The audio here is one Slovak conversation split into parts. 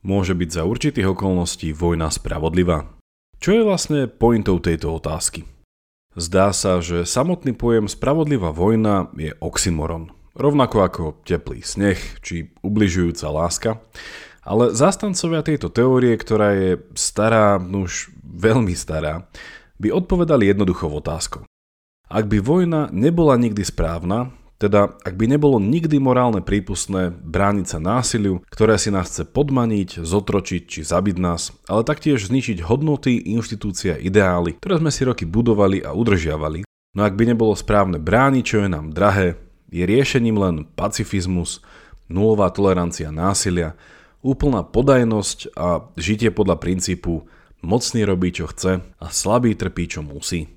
Môže byť za určitých okolností vojna spravodlivá? Čo je vlastne pointou tejto otázky? Zdá sa, že samotný pojem spravodlivá vojna je oxymoron, rovnako ako teplý sneh či ubližujúca láska, ale zastancovia tejto teórie, ktorá je stará, už veľmi stará, by odpovedali jednoduchou otázkou. Ak by vojna nebola nikdy správna, teda, ak by nebolo nikdy morálne prípustné brániť sa násiliu, ktoré si nás chce podmaniť, zotročiť či zabiť nás, ale taktiež zničiť hodnoty, inštitúcia, ideály, ktoré sme si roky budovali a udržiavali, no ak by nebolo správne brániť, čo je nám drahé, je riešením len pacifizmus, nulová tolerancia násilia, úplná podajnosť a žitie podľa princípu mocný robí, čo chce a slabý trpí, čo musí.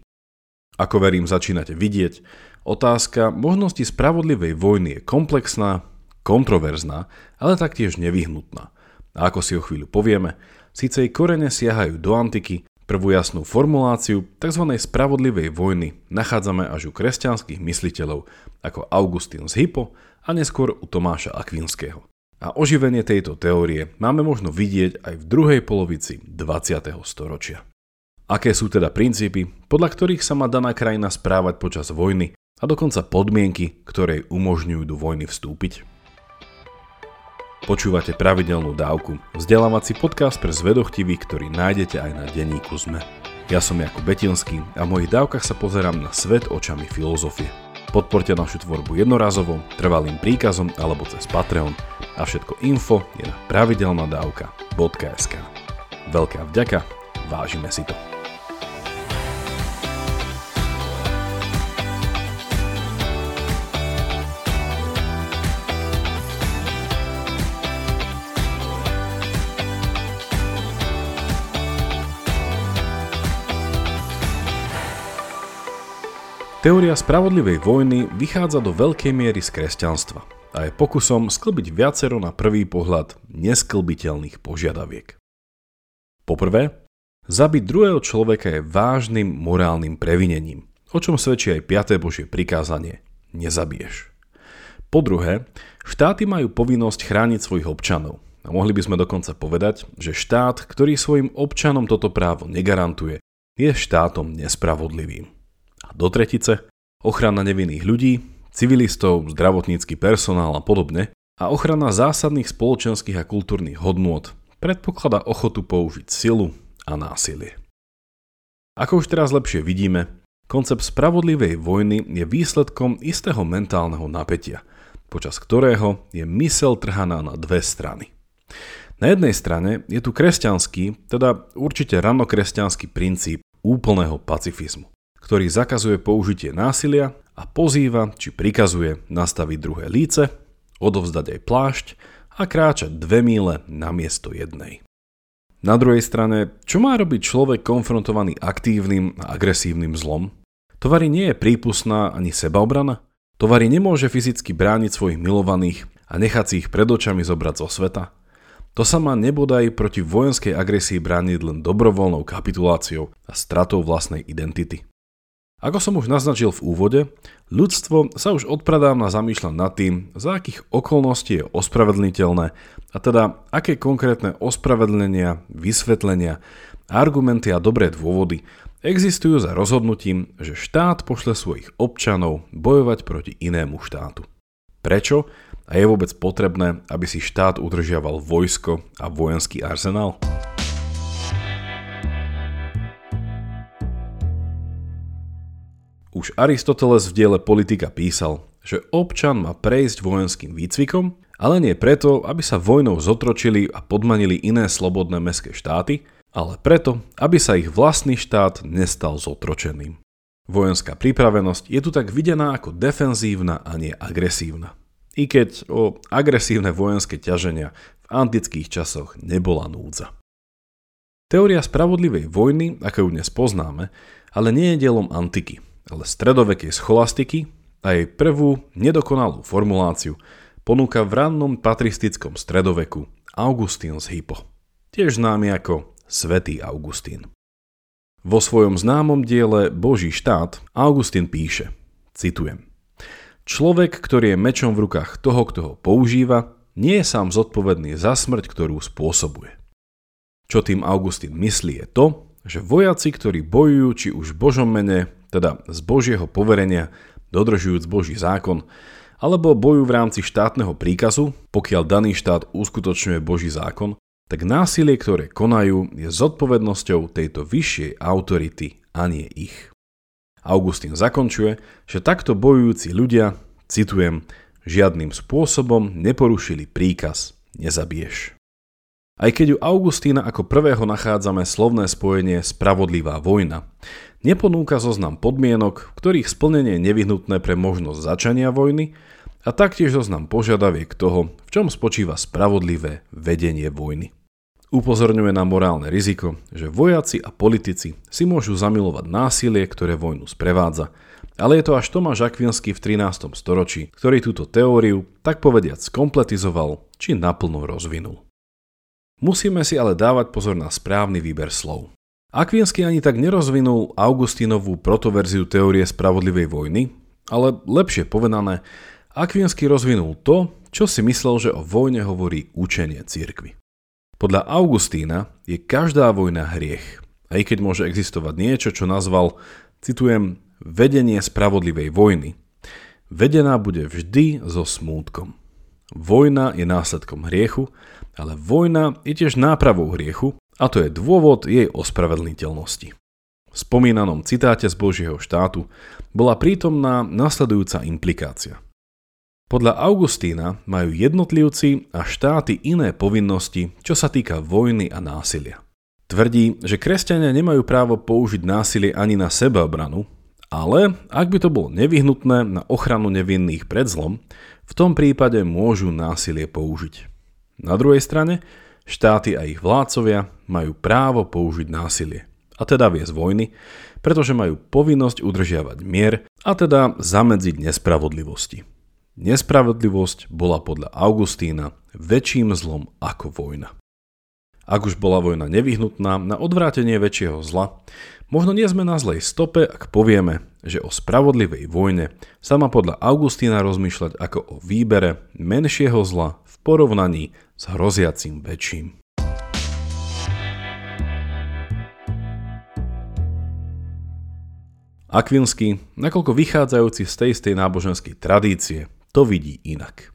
Ako verím, začínate vidieť, Otázka možnosti spravodlivej vojny je komplexná, kontroverzná, ale taktiež nevyhnutná. A ako si o chvíľu povieme, síce jej korene siahajú do antiky, prvú jasnú formuláciu tzv. spravodlivej vojny nachádzame až u kresťanských mysliteľov ako Augustín z Hippo a neskôr u Tomáša Akvinského. A oživenie tejto teórie máme možno vidieť aj v druhej polovici 20. storočia. Aké sú teda princípy, podľa ktorých sa má daná krajina správať počas vojny a dokonca podmienky, ktoré umožňujú do vojny vstúpiť? Počúvate pravidelnú dávku, vzdelávací podcast pre zvedochtivých, ktorý nájdete aj na denníku ZME. Ja som Jakub Betinský a v mojich dávkach sa pozerám na svet očami filozofie. Podporte našu tvorbu jednorazovo, trvalým príkazom alebo cez Patreon a všetko info je na pravidelnadavka.sk. Veľká vďaka, vážime si to. Teória spravodlivej vojny vychádza do veľkej miery z kresťanstva a je pokusom sklbiť viacero na prvý pohľad nesklbiteľných požiadaviek. Poprvé, zabiť druhého človeka je vážnym morálnym previnením, o čom svedčí aj 5. Božie prikázanie nezabiješ. Po druhé, štáty majú povinnosť chrániť svojich občanov a mohli by sme dokonca povedať, že štát, ktorý svojim občanom toto právo negarantuje, je štátom nespravodlivým do tretice, ochrana nevinných ľudí, civilistov, zdravotnícky personál a podobne a ochrana zásadných spoločenských a kultúrnych hodnôt predpokladá ochotu použiť silu a násilie. Ako už teraz lepšie vidíme, koncept spravodlivej vojny je výsledkom istého mentálneho napätia, počas ktorého je mysel trhaná na dve strany. Na jednej strane je tu kresťanský, teda určite ranokresťanský princíp úplného pacifizmu ktorý zakazuje použitie násilia a pozýva či prikazuje nastaviť druhé líce, odovzdať aj plášť a kráčať dve míle na miesto jednej. Na druhej strane, čo má robiť človek konfrontovaný aktívnym a agresívnym zlom? Tovary nie je prípustná ani sebaobrana? Tovary nemôže fyzicky brániť svojich milovaných a nechať si ich pred očami zobrať zo sveta? To sa má nebodaj proti vojenskej agresii brániť len dobrovoľnou kapituláciou a stratou vlastnej identity. Ako som už naznačil v úvode, ľudstvo sa už odpradávna zamýšľa nad tým, za akých okolností je ospravedlniteľné a teda aké konkrétne ospravedlenia, vysvetlenia, argumenty a dobré dôvody existujú za rozhodnutím, že štát pošle svojich občanov bojovať proti inému štátu. Prečo a je vôbec potrebné, aby si štát udržiaval vojsko a vojenský arzenál? Už Aristoteles v diele Politika písal, že občan má prejsť vojenským výcvikom, ale nie preto, aby sa vojnou zotročili a podmanili iné slobodné mestské štáty, ale preto, aby sa ich vlastný štát nestal zotročeným. Vojenská pripravenosť je tu tak videná ako defenzívna a nie agresívna. I keď o agresívne vojenské ťaženia v antických časoch nebola núdza. Teória spravodlivej vojny, ako ju dnes poznáme, ale nie je dielom antiky, ale stredovekej scholastiky a jej prvú nedokonalú formuláciu ponúka v rannom patristickom stredoveku Augustín z Hippo, tiež známy ako Svetý Augustín. Vo svojom známom diele Boží štát Augustín píše, citujem, Človek, ktorý je mečom v rukách toho, kto ho používa, nie je sám zodpovedný za smrť, ktorú spôsobuje. Čo tým Augustín myslí je to, že vojaci, ktorí bojujú či už v Božom mene, teda z Božieho poverenia, dodržujúc Boží zákon, alebo bojujú v rámci štátneho príkazu, pokiaľ daný štát uskutočňuje Boží zákon, tak násilie, ktoré konajú, je zodpovednosťou tejto vyššej autority a nie ich. Augustín zakončuje, že takto bojujúci ľudia, citujem, žiadnym spôsobom neporušili príkaz nezabiješ. Aj keď u Augustína ako prvého nachádzame slovné spojenie spravodlivá vojna, neponúka zoznam podmienok, ktorých splnenie je nevyhnutné pre možnosť začania vojny a taktiež zoznam požiadaviek toho, v čom spočíva spravodlivé vedenie vojny. Upozorňuje na morálne riziko, že vojaci a politici si môžu zamilovať násilie, ktoré vojnu sprevádza, ale je to až Tomáš Akvinský v 13. storočí, ktorý túto teóriu, tak povediac, skompletizoval či naplno rozvinul. Musíme si ale dávať pozor na správny výber slov. Akvinsky ani tak nerozvinul Augustínovú protoverziu teórie spravodlivej vojny, ale lepšie povedané, Akvinsky rozvinul to, čo si myslel, že o vojne hovorí učenie cirkvy. Podľa Augustína je každá vojna hriech, aj keď môže existovať niečo, čo nazval, citujem, vedenie spravodlivej vojny. Vedená bude vždy so smútkom. Vojna je následkom hriechu ale vojna je tiež nápravou hriechu a to je dôvod jej ospravedlniteľnosti. V spomínanom citáte z Božieho štátu bola prítomná nasledujúca implikácia. Podľa Augustína majú jednotlivci a štáty iné povinnosti, čo sa týka vojny a násilia. Tvrdí, že kresťania nemajú právo použiť násilie ani na sebeobranu, ale ak by to bolo nevyhnutné na ochranu nevinných pred zlom, v tom prípade môžu násilie použiť. Na druhej strane, štáty a ich vládcovia majú právo použiť násilie, a teda viesť vojny, pretože majú povinnosť udržiavať mier a teda zamedziť nespravodlivosti. Nespravodlivosť bola podľa Augustína väčším zlom ako vojna. Ak už bola vojna nevyhnutná na odvrátenie väčšieho zla, možno nie sme na zlej stope, ak povieme, že o spravodlivej vojne sa má podľa Augustína rozmýšľať ako o výbere menšieho zla v porovnaní s hroziacim väčším. Akvinsky, nakoľko vychádzajúci z tej istej náboženskej tradície, to vidí inak.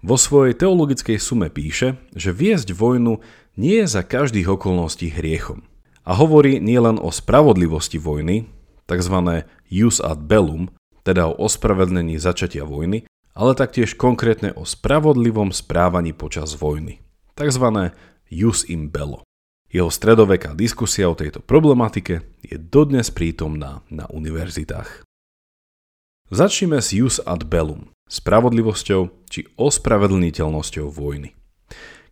Vo svojej teologickej sume píše, že viesť vojnu nie je za každých okolností hriechom. A hovorí nielen o spravodlivosti vojny, tzv. jus ad bellum, teda o ospravedlnení začatia vojny, ale taktiež konkrétne o spravodlivom správaní počas vojny, tzv. jus im bello. Jeho stredoveká diskusia o tejto problematike je dodnes prítomná na univerzitách. Začneme s jus ad bellum, spravodlivosťou či ospravedlniteľnosťou vojny.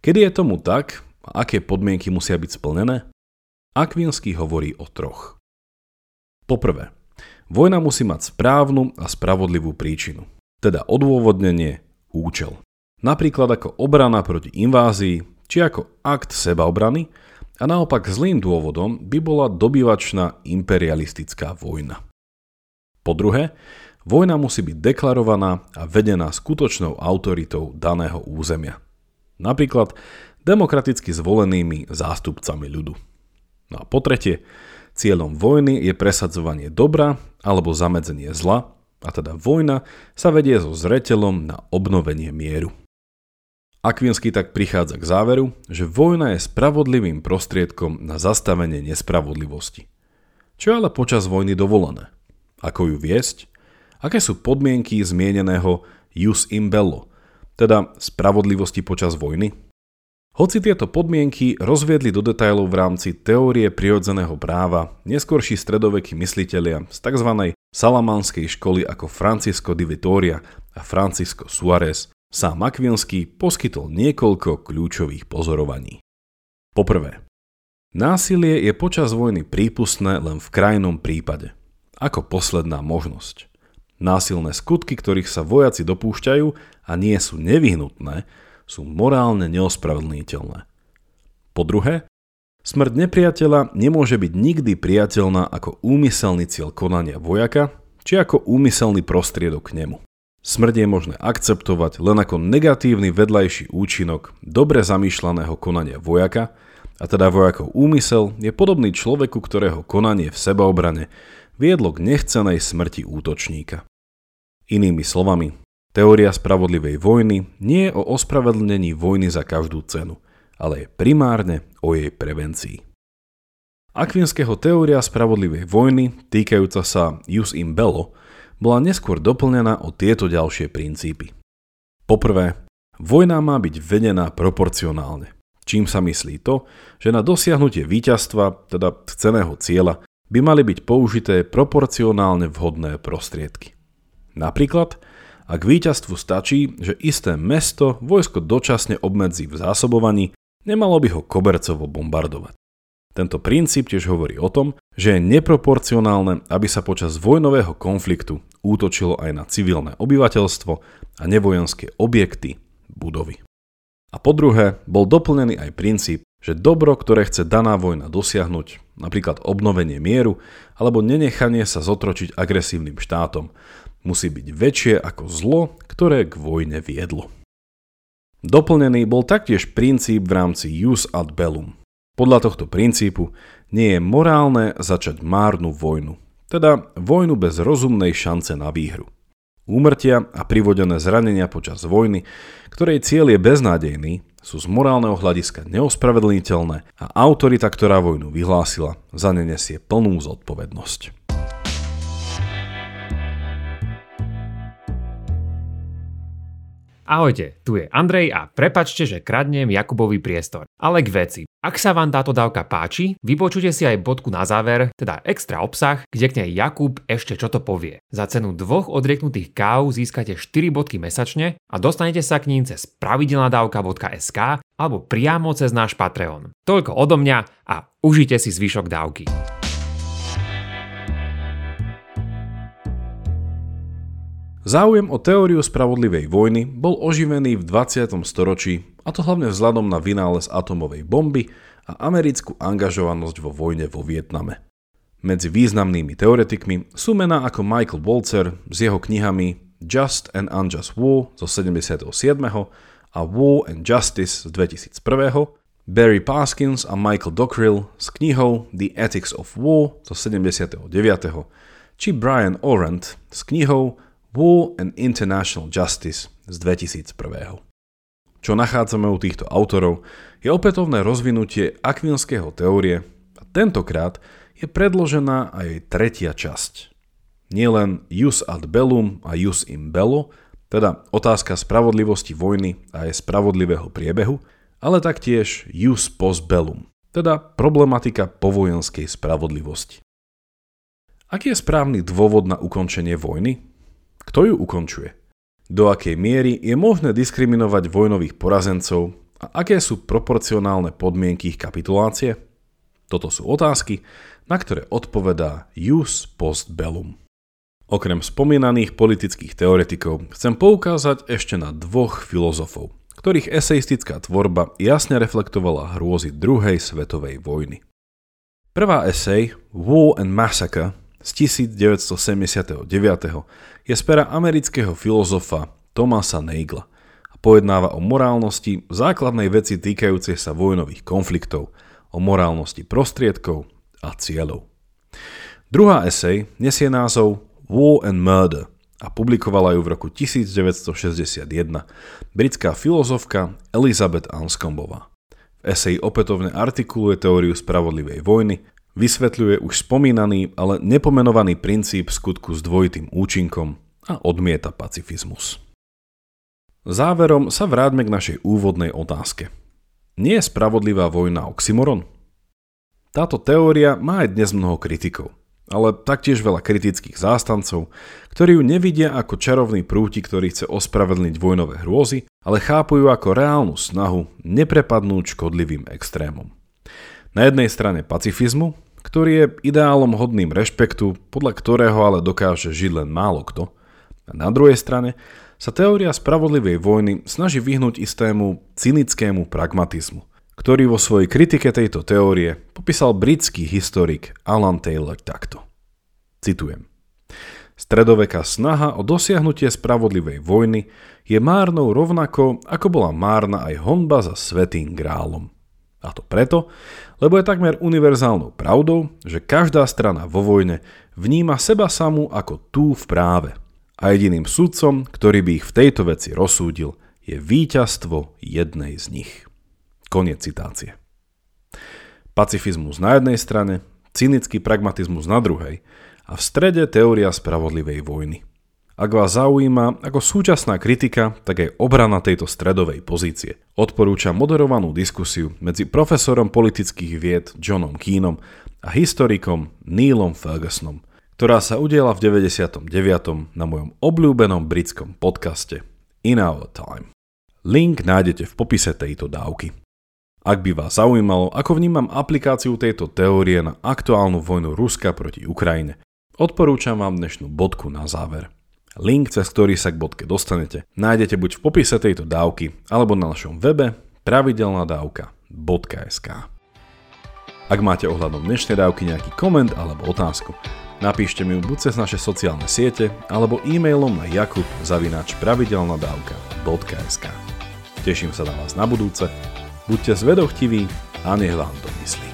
Kedy je tomu tak aké podmienky musia byť splnené? Akvinsky hovorí o troch. Poprvé, vojna musí mať správnu a spravodlivú príčinu teda odôvodnenie, účel. Napríklad ako obrana proti invázii, či ako akt sebaobrany a naopak zlým dôvodom by bola dobyvačná imperialistická vojna. Po druhé, vojna musí byť deklarovaná a vedená skutočnou autoritou daného územia. Napríklad demokraticky zvolenými zástupcami ľudu. No a po tretie, cieľom vojny je presadzovanie dobra alebo zamedzenie zla a teda vojna, sa vedie so zreteľom na obnovenie mieru. Akvinsky tak prichádza k záveru, že vojna je spravodlivým prostriedkom na zastavenie nespravodlivosti. Čo je ale počas vojny dovolené? Ako ju viesť? Aké sú podmienky zmieneného jus in bello, teda spravodlivosti počas vojny? Hoci tieto podmienky rozviedli do detajlov v rámci teórie prirodzeného práva neskorší stredovekí myslitelia z tzv. salamanskej školy ako Francisco di Vittoria a Francisco Suárez, sám Akvinský poskytol niekoľko kľúčových pozorovaní. Poprvé, násilie je počas vojny prípustné len v krajnom prípade, ako posledná možnosť. Násilné skutky, ktorých sa vojaci dopúšťajú a nie sú nevyhnutné, sú morálne neospravedlniteľné. Po druhé, smrť nepriateľa nemôže byť nikdy priateľná ako úmyselný cieľ konania vojaka či ako úmyselný prostriedok k nemu. Smrť je možné akceptovať len ako negatívny vedľajší účinok dobre zamýšľaného konania vojaka, a teda vojakov úmysel je podobný človeku, ktorého konanie v sebaobrane viedlo k nechcenej smrti útočníka. Inými slovami, teória spravodlivej vojny nie je o ospravedlnení vojny za každú cenu, ale je primárne o jej prevencii. Akvinského teória spravodlivej vojny, týkajúca sa jus in bello, bola neskôr doplnená o tieto ďalšie princípy. Poprvé, vojna má byť vedená proporcionálne, čím sa myslí to, že na dosiahnutie víťazstva, teda ceného cieľa, by mali byť použité proporcionálne vhodné prostriedky. Napríklad, ak víťazstvu stačí, že isté mesto vojsko dočasne obmedzí v zásobovaní, nemalo by ho kobercovo bombardovať. Tento princíp tiež hovorí o tom, že je neproporcionálne, aby sa počas vojnového konfliktu útočilo aj na civilné obyvateľstvo a nevojenské objekty, budovy. A po druhé, bol doplnený aj princíp, že dobro, ktoré chce daná vojna dosiahnuť, napríklad obnovenie mieru alebo nenechanie sa zotročiť agresívnym štátom, musí byť väčšie ako zlo, ktoré k vojne viedlo. Doplnený bol taktiež princíp v rámci jus ad bellum, podľa tohto princípu nie je morálne začať márnu vojnu, teda vojnu bez rozumnej šance na výhru. Úmrtia a privodené zranenia počas vojny, ktorej cieľ je beznádejný, sú z morálneho hľadiska neospravedlniteľné a autorita, ktorá vojnu vyhlásila, za ne nesie plnú zodpovednosť. Ahojte, tu je Andrej a prepačte, že kradnem Jakubovi priestor. Ale k veci. Ak sa vám táto dávka páči, vypočujte si aj bodku na záver, teda extra obsah, kde k nej Jakub ešte čo to povie. Za cenu dvoch odrieknutých káv získate 4 bodky mesačne a dostanete sa k ním cez pravidelnadavka.sk alebo priamo cez náš Patreon. Toľko odo mňa a užite si zvyšok dávky. Záujem o teóriu spravodlivej vojny bol oživený v 20. storočí, a to hlavne vzhľadom na vynález atomovej bomby a americkú angažovanosť vo vojne vo Vietname. Medzi významnými teoretikmi sú mená ako Michael Walzer s jeho knihami Just and Unjust War zo 77. a War and Justice z 2001, Barry Paskins a Michael Dockrill s knihou The Ethics of War zo 79. či Brian Orant s knihou War and International Justice z 2001. Čo nachádzame u týchto autorov je opätovné rozvinutie akvinského teórie a tentokrát je predložená aj jej tretia časť. Nielen jus ad bellum a jus in bello, teda otázka spravodlivosti vojny a aj spravodlivého priebehu, ale taktiež jus post bellum, teda problematika povojenskej spravodlivosti. Aký je správny dôvod na ukončenie vojny? Kto ju ukončuje? Do akej miery je možné diskriminovať vojnových porazencov a aké sú proporcionálne podmienky ich kapitulácie? Toto sú otázky, na ktoré odpovedá Jus post bellum. Okrem spomínaných politických teoretikov chcem poukázať ešte na dvoch filozofov, ktorých eseistická tvorba jasne reflektovala hrôzy druhej svetovej vojny. Prvá esej War and Massacre z 1979 je z amerického filozofa Thomasa Nagla a pojednáva o morálnosti základnej veci týkajúcej sa vojnových konfliktov, o morálnosti prostriedkov a cieľov. Druhá esej nesie názov War and Murder a publikovala ju v roku 1961 britská filozofka Elizabeth Anscombová. V eseji opätovne artikuluje teóriu spravodlivej vojny Vysvetľuje už spomínaný, ale nepomenovaný princíp skutku s dvojitým účinkom a odmieta pacifizmus. Záverom sa vráťme k našej úvodnej otázke. Nie je spravodlivá vojna oxymoron? Táto teória má aj dnes mnoho kritikov, ale taktiež veľa kritických zástancov, ktorí ju nevidia ako čarovný prúti, ktorý chce ospravedlniť vojnové hrôzy, ale chápu ju ako reálnu snahu neprepadnúť škodlivým extrémom. Na jednej strane pacifizmu, ktorý je ideálom hodným rešpektu, podľa ktorého ale dokáže žiť len málo kto. A na druhej strane sa teória spravodlivej vojny snaží vyhnúť istému cynickému pragmatizmu, ktorý vo svojej kritike tejto teórie popísal britský historik Alan Taylor takto. Citujem. Stredoveká snaha o dosiahnutie spravodlivej vojny je márnou rovnako, ako bola márna aj honba za svetým grálom. A to preto, lebo je takmer univerzálnou pravdou, že každá strana vo vojne vníma seba samú ako tú v práve. A jediným sudcom, ktorý by ich v tejto veci rozsúdil, je víťazstvo jednej z nich. Koniec citácie. Pacifizmus na jednej strane, cynický pragmatizmus na druhej a v strede teória spravodlivej vojny. Ak vás zaujíma ako súčasná kritika, tak aj obrana tejto stredovej pozície. Odporúčam moderovanú diskusiu medzi profesorom politických vied Johnom Keenom a historikom Neilom Fergusonom, ktorá sa udiela v 99. na mojom obľúbenom britskom podcaste In Our Time. Link nájdete v popise tejto dávky. Ak by vás zaujímalo, ako vnímam aplikáciu tejto teórie na aktuálnu vojnu Ruska proti Ukrajine, odporúčam vám dnešnú bodku na záver. Link, cez ktorý sa k bodke dostanete, nájdete buď v popise tejto dávky, alebo na našom webe pravidelnadavka.sk Ak máte ohľadom dnešnej dávky nejaký koment alebo otázku, napíšte mi ju buď cez naše sociálne siete, alebo e-mailom na jakub.pravidelnadavka.sk Teším sa na vás na budúce, buďte zvedochtiví a nech vám to myslí.